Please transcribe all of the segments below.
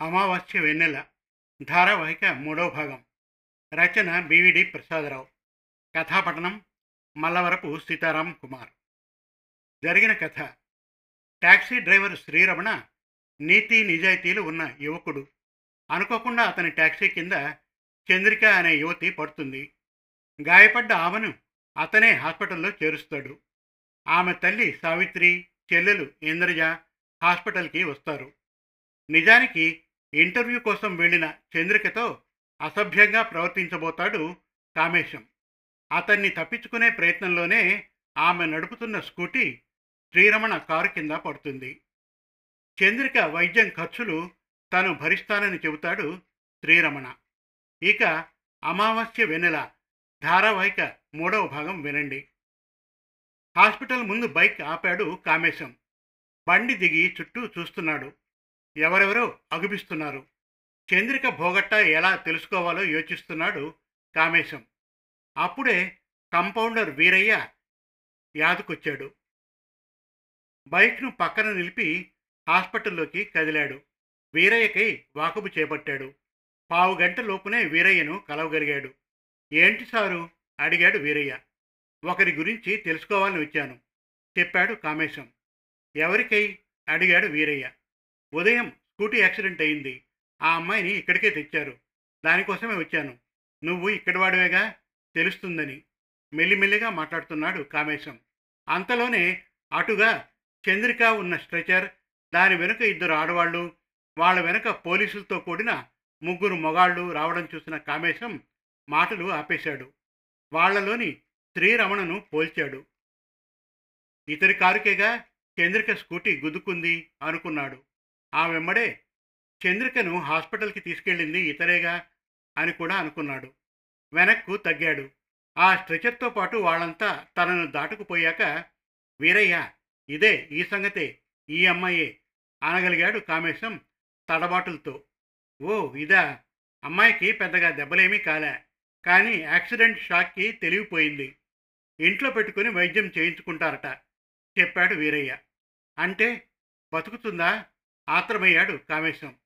అమావాస్య వెన్నెల ధారావాహిక మూడవ భాగం. రచన బివిడి ప్రసాదరావు. కథాపఠనం మల్లవరపు సీతారాం కుమార్. జరిగిన కథ. ట్యాక్సీ డ్రైవర్ శ్రీరమణ నీతి నిజాయితీలు ఉన్న యువకుడు. అనుకోకుండా అతని ట్యాక్సీ కింద చంద్రిక అనే యువతి పడుతుంది. గాయపడ్డ ఆమెను అతనే హాస్పిటల్లో చేరుస్తాడు. ఆమె తల్లి సావిత్రి చెల్లెలు ఇంద్రజ హాస్పిటల్కి వస్తారు. నిజానికి ఇంటర్వ్యూ కోసం వెళ్ళిన చంద్రికతో అసభ్యంగా ప్రవర్తించబోతాడు కామేశం. అతన్ని తప్పించుకునే ప్రయత్నంలోనే ఆమె నడుపుతున్న స్కూటీ శ్రీరమణ కారు కింద పడుతుంది. చంద్రిక వైద్యం ఖర్చులు తను భరిస్తానని చెబుతాడు శ్రీరమణ. ఇక అమావాస్య వెన్నెల ధారావాహిక మూడవ భాగం వినండి. హాస్పిటల్ ముందు బైక్ ఆపాడు కామేశం. బండి దిగి చుట్టూ చూస్తున్నాడు. ఎవరెవరో అగుపిస్తున్నారు. చంద్రిక భోగట్ట ఎలా తెలుసుకోవాలో యోచిస్తున్నాడు కామేశం. అప్పుడే కంపౌండర్ వీరయ్య యాదకొచ్చాడు. బైక్ను పక్కన నిలిపి హాస్పిటల్లోకి కదిలాడు. వీరయ్యకై వాకబు చేపట్టాడు. పావు గంట లోపునే వీరయ్యను కలవగలిగాడు. ఏంటి సారు? అడిగాడు వీరయ్య. ఒకరి గురించి తెలుసుకోవాలని వచ్చాను చెప్పాడు కామేశం. ఎవరికై? అడిగాడు వీరయ్య. ఉదయం స్కూటీ యాక్సిడెంట్ అయింది. ఆ అమ్మాయిని ఇక్కడికే తెచ్చారు. దానికోసమే వచ్చాను. నువ్వు ఇక్కడివాడివేగా? తెలుస్తుందని. మెల్లిమెల్లిగా మాట్లాడుతున్నాడు కామేశం. అంతలోనే అటుగా చంద్రిక ఉన్న స్ట్రెచర్ దాని వెనుక ఇద్దరు ఆడవాళ్ళు వాళ్ళ వెనుక పోలీసులతో కూడిన ముగ్గురు మొగాళ్ళు రావడం చూసిన కామేశం మాటలు ఆపేశాడు. వాళ్ళలోని శ్రీరమణను పోల్చాడు. ఇతరి కారుకేగా? చంద్రిక స్కూటీ గుద్దుకుంది అనుకున్నాడు. ఆ వెంబడే చంద్రికను హాస్పిటల్కి తీసుకెళ్ళింది ఇతరేగా అని కూడా అనుకున్నాడు. వెనక్కు తగ్గాడు. ఆ స్ట్రెచర్తో పాటు వాళ్ళంతా తనను దాటుకుపోయాక వీరయ్య ఇదే ఈ సంగతే ఈ అమ్మాయే అనగలిగాడు కామేశం తడబాటులతో. ఓ ఇదా అమ్మాయికి పెద్దగా దెబ్బలేమీ కాలే కానీ యాక్సిడెంట్ షాక్కి తెలివిపోయింది. ఇంట్లో పెట్టుకుని వైద్యం చేయించుకుంటారట చెప్పాడు వీరయ్య. అంటే బతుకుతుందా? ఆత్రమయ్యాడు కామేశం.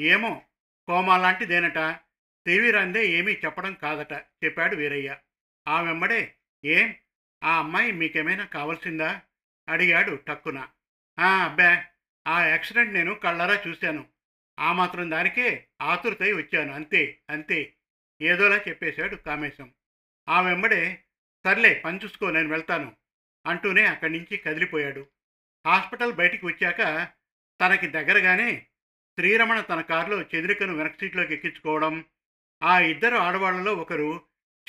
ఏమో కోమా లాంటిదేనట. తెలివిరందే ఏమీ చెప్పడం కాదట చెప్పాడు వీరయ్య. ఆ వెంబడే ఏం? ఆ అమ్మాయి మీకేమైనా కావాల్సిందా? అడిగాడు టక్కున. "ఆ, అబ్బా ఆ యాక్సిడెంట్ నేను కళ్ళారా చూశాను. ఆ మాత్రం దానికే ఆతురతై వచ్చాను అంతే అంతే ఏదోలా చెప్పేశాడు కామేశం. ఆ వెంబడే సర్లే పని చూసుకో నేను వెళ్తాను అంటూనే అక్కడి నుంచి కదిలిపోయాడు. హాస్పిటల్ బయటికి వచ్చాక తనకి దగ్గరగానే శ్రీరమణ తన కారులో చంద్రికను వెనక సీట్లోకి ఎక్కించుకోవడం ఆ ఇద్దరు ఆడవాళ్ళలో ఒకరు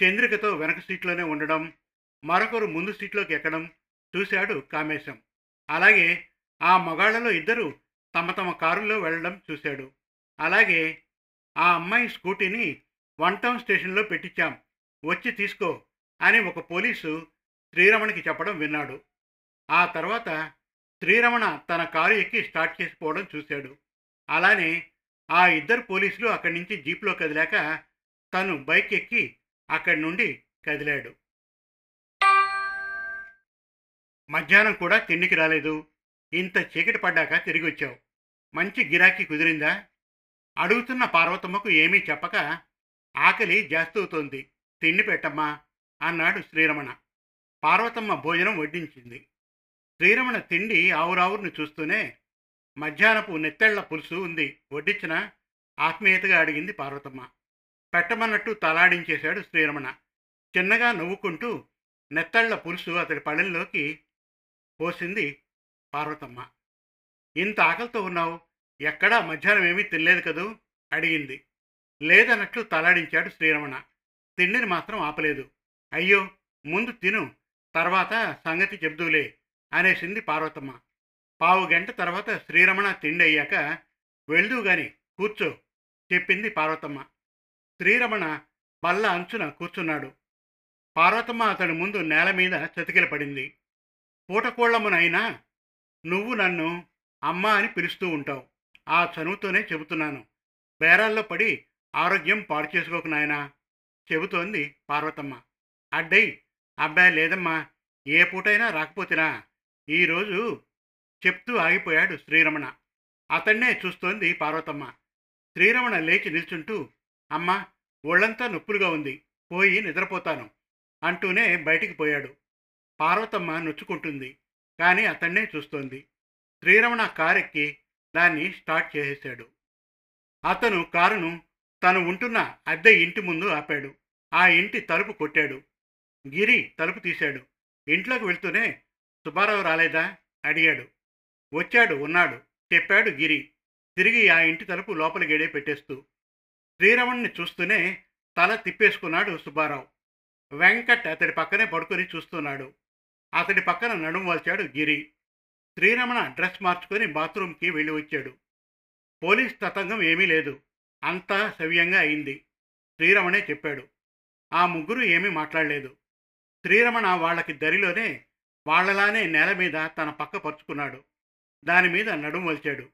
చంద్రికతో వెనక సీట్లోనే ఉండడం మరొకరు ముందు సీట్లోకి ఎక్కడం చూశాడు కామేశం. అలాగే ఆ మగాళ్ళలో ఇద్దరు తమ తమ కారులో వెళ్ళడం చూశాడు. అలాగే ఆ అమ్మాయి స్కూటీని వన్ టౌన్ స్టేషన్లో పెట్టించాం వచ్చి తీసుకో అని ఒక పోలీసు శ్రీరమణకి చెప్పడం విన్నాడు. ఆ తర్వాత శ్రీరమణ తన కారు ఎక్కి స్టార్ట్ చేసిపోవడం చూశాడు. అలానే ఆ ఇద్దరు పోలీసులు అక్కడి నుంచి జీప్లో కదిలాక తను బైక్ ఎక్కి అక్కడి నుండి కదిలాడు. మధ్యాహ్నం కూడా తిండికి రాలేదు. ఇంత చీకటి పడ్డాక తిరిగి వచ్చావు. మంచి గిరాకీ కుదిరిందా? అడుగుతున్న పార్వతమ్మకు ఏమీ చెప్పక ఆకలి జాస్తవుతోంది. తిండి పెట్టమ్మా అన్నాడు శ్రీరమణ. పార్వతమ్మ భోజనం వడ్డించింది. శ్రీరమణ తిండి ఆవురావురిని చూస్తూనే మధ్యాహ్నపు నెత్తెళ్ళ పులుసు ఉంది. వడ్డించిన ఆత్మీయతగా అడిగింది పార్వతమ్మ. పెట్టమన్నట్టు తలాడించేశాడు శ్రీరమణ. చిన్నగా నవ్వుకుంటూ నెత్తళ్ళ పులుసు అతడి పళ్ళెంలోకి పోసింది పార్వతమ్మ. ఇంత ఆకలితో ఉన్నావు? ఎక్కడా మధ్యాహ్నం ఏమీ తినలేదు కదూ? అడిగింది. లేదన్నట్లు తలాడించాడు శ్రీరమణ. తిండిని మాత్రం ఆపలేదు. అయ్యో ముందు తిను తర్వాత సంగతి చెబుదూలే అనేసింది పార్వతమ్మ. పావు గంట తర్వాత శ్రీరమణ తిండి అయ్యాక వెళ్దు గాని కూర్చో చెప్పింది పార్వతమ్మ. శ్రీరమణ బల్ల అంచున కూర్చున్నాడు. పార్వతమ్మ అతడి ముందు నేల మీద చతికిల పడింది. పూటకోళ్ళమునైనా నువ్వు నన్ను అమ్మ అని పిలుస్తూ ఉంటావు. ఆ చనువుతోనే చెబుతున్నాను. బేరాల్లో పడి ఆరోగ్యం పాడు చేసుకోకు నాయనా చెబుతోంది పార్వతమ్మ. అడ్డై అబ్బాయి లేదమ్మా ఏ పూటైనా రాకపోతేనా? ఈరోజు చెప్తూ ఆగిపోయాడు శ్రీరమణ. అతన్నే చూస్తోంది పార్వతమ్మ. శ్రీరమణ లేచి నిల్చుంటూ అమ్మ ఒళ్ళంతా నొప్పులుగా ఉంది పోయి నిద్రపోతాను అంటూనే బయటికి పోయాడు. పార్వతమ్మ నొచ్చుకుంటుంది కానీ అతన్నే చూస్తోంది. శ్రీరమణ కారెక్కి దాన్ని స్టార్ట్ చేసేశాడు. అతను కారును తను ఉంటున్న అద్దె ఇంటి ముందు ఆపాడు. ఆ ఇంటి తలుపు కొట్టాడు. గిరి తలుపు తీశాడు. ఇంట్లోకి వెళ్తూనే సుబ్బారావు రాలేదా? అడిగాడు. వచ్చాడు ఉన్నాడు. చెప్పాడు గిరి. తిరిగి ఆ ఇంటి తలుపు లోపలి గేడే పెట్టేస్తూ. శ్రీరమణ్ణి చూస్తూనే తల తిప్పేసుకున్నాడు సుబ్బారావు. వెంకట్ అతడి పక్కనే పడుకొని చూస్తున్నాడు. అతడి పక్కన నడుము వాల్చాడు గిరి. శ్రీరమణ డ్రెస్ మార్చుకొని బాత్రూంకి వెళ్ళి వచ్చాడు. పోలీస్ తతంగం ఏమీ లేదు. అంతా సవ్యంగా అయింది. శ్రీరమణే చెప్పాడు. ఆ ముగ్గురు ఏమీ మాట్లాడలేదు. శ్రీరమణ వాళ్ళకి దరిలోనే వాళ్ళలానే నేల మీద తన పక్క పరుచుకున్నాడు. దాని మీద నడుము వలిచాడు.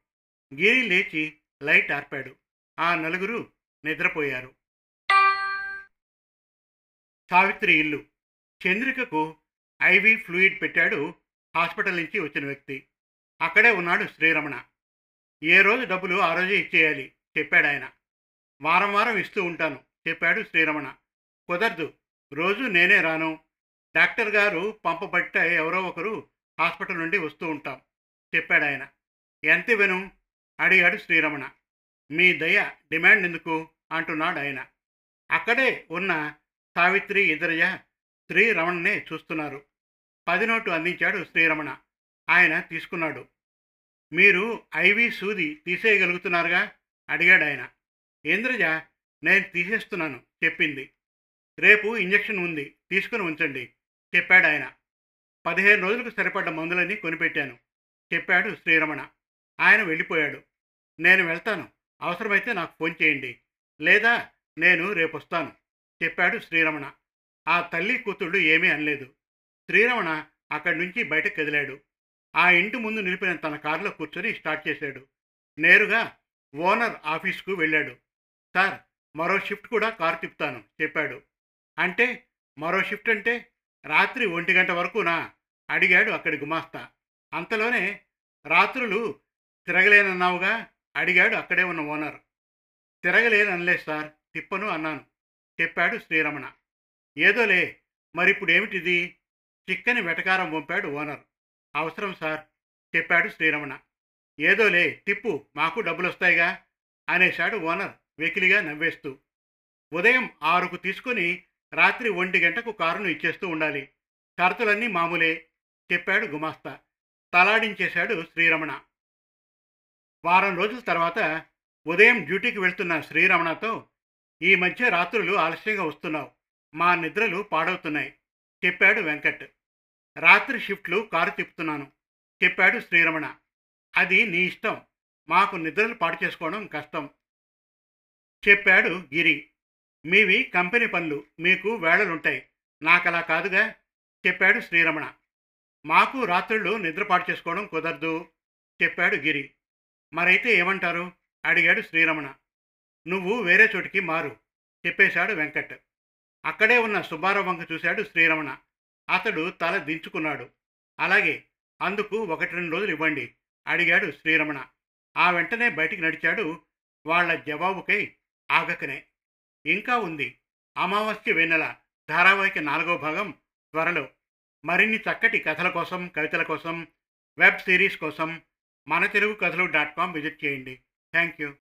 గిరి లేచి లైట్ ఆర్పాడు. ఆ నలుగురు నిద్రపోయారు. సావిత్రి ఇల్లు. చంద్రికకు ఐవి ఫ్లూయిడ్ పెట్టాడు హాస్పిటల్ నుంచి వచ్చిన వ్యక్తి. అక్కడే ఉన్నాడు శ్రీరమణ. ఏ రోజు డబ్బులు ఆ రోజే ఇచ్చేయాలి చెప్పాడు ఆయన. వారం వారం ఇస్తూ ఉంటాను చెప్పాడు శ్రీరమణ. కుదరదు. రోజు నేనే రాను. డాక్టర్ గారు పంపబట్ట ఎవరో ఒకరు హాస్పిటల్ నుండి వస్తూ ఉంటాం చెప్పాడు ఆయన. ఎంత విను? అడిగాడు శ్రీరమణ. మీ దయ డిమాండ్ ఎందుకు అంటున్నాడు ఆయన. అక్కడే ఉన్న సావిత్రి ఇద్దరయ్య శ్రీరమణనే చూస్తున్నారు. పది నోటు అందించాడు శ్రీరమణ. ఆయన తీసుకున్నాడు. మీరు ఐవి సూది తీసేయగలుగుతున్నారుగా? అడిగాడు ఆయన. ఇంద్రజ నేను తీసేస్తున్నాను చెప్పింది. రేపు ఇంజక్షన్ ఉంది తీసుకుని ఉంచండి. చెప్పాడు ఆయన. పదిహేను రోజులకు సరిపడ్డ మందులన్నీ కొనిపెట్టాను. చెప్పాడు శ్రీరమణ. ఆయన వెళ్ళిపోయాడు. నేను వెళ్తాను. అవసరమైతే నాకు ఫోన్ చేయండి. లేదా నేను రేపు వస్తాను చెప్పాడు శ్రీరమణ. ఆ తల్లి కూతుళ్ళు ఏమీ అనలేదు. శ్రీరమణ అక్కడి నుంచి బయటకు కదిలాడు. ఆ ఇంటి ముందు నిలిపిన తన కారులో కూర్చొని స్టార్ట్ చేశాడు. నేరుగా ఓనర్ ఆఫీస్కు వెళ్ళాడు. సార్ మరో షిఫ్ట్ కూడా కారు తిప్పుతాను చెప్పాడు. అంటే మరో షిఫ్ట్ అంటే రాత్రి ఒంటి గంట వరకునా అడిగాడు అక్కడి గుమాస్తా. అంతలోనే రాత్రులు తిరగలేనన్నావుగా అడిగాడు అక్కడే ఉన్న ఓనర్. తిరగలేననలే సార్ తిప్పను అన్నాను. చెప్పాడు శ్రీరమణ. ఏదోలే మరిప్పుడు ఏమిటిది? చిక్కని వెటకారం పంపాడు ఓనర్. అవసరం సార్ చెప్పాడు శ్రీరమణ. ఏదోలే తిప్పు మాకు డబ్బులొస్తాయిగా అనేశాడు ఓనర్ వెకిలిగా నవ్వేస్తూ. ఉదయం ఆరుకు తీసుకుని రాత్రి ఒంటి గంటకు కారును ఇచ్చేస్తూ ఉండాలి. షరతులన్నీ మామూలే చెప్పాడు గుమాస్తా. తలాడించేశాడు శ్రీరమణ. వారం రోజుల తర్వాత ఉదయం డ్యూటీకి వెళ్తున్న శ్రీరమణతో ఈ మధ్య రాత్రులు ఆలస్యంగా వస్తున్నావు. మా నిద్రలు పాడవుతున్నాయి చెప్పాడు వెంకట్. రాత్రి షిఫ్ట్లు కారు తిప్పుతున్నాను చెప్పాడు శ్రీరమణ. అది నీ ఇష్టం మాకు నిద్రలు పాడు చేసుకోవడం కష్టం చెప్పాడు గిరి. మీవి కంపెనీ పనులు మీకు వేళలుంటాయి. నాకలా కాదుగా చెప్పాడు శ్రీరమణ. మాకు రాత్రుళ్ళు నిద్రపాటు చేసుకోవడం కుదరదు చెప్పాడు గిరి. మరైతే ఏమంటారు? అడిగాడు శ్రీరమణ. నువ్వు వేరే చోటికి మారు చెప్పేశాడు వెంకట్. అక్కడే ఉన్న సుబ్బారావు వంక చూశాడు శ్రీరమణ. అతడు తల దించుకున్నాడు. అలాగే అందుకు ఒకటి రెండు రోజులు ఇవ్వండి అడిగాడు శ్రీరమణ. ఆ వెంటనే బయటికి నడిచాడు వాళ్ళ జవాబుకై ఆగకనే. ఇంకా ఉంది. అమావాస్య వెన్నెల ధారావాహిక నాలుగో భాగం త్వరలో. మరిన్ని చక్కటి కథల కోసం కవితల కోసం వెబ్ సిరీస్ కోసం మన Telugu Kathalu dot com visit చేయండి. Thank you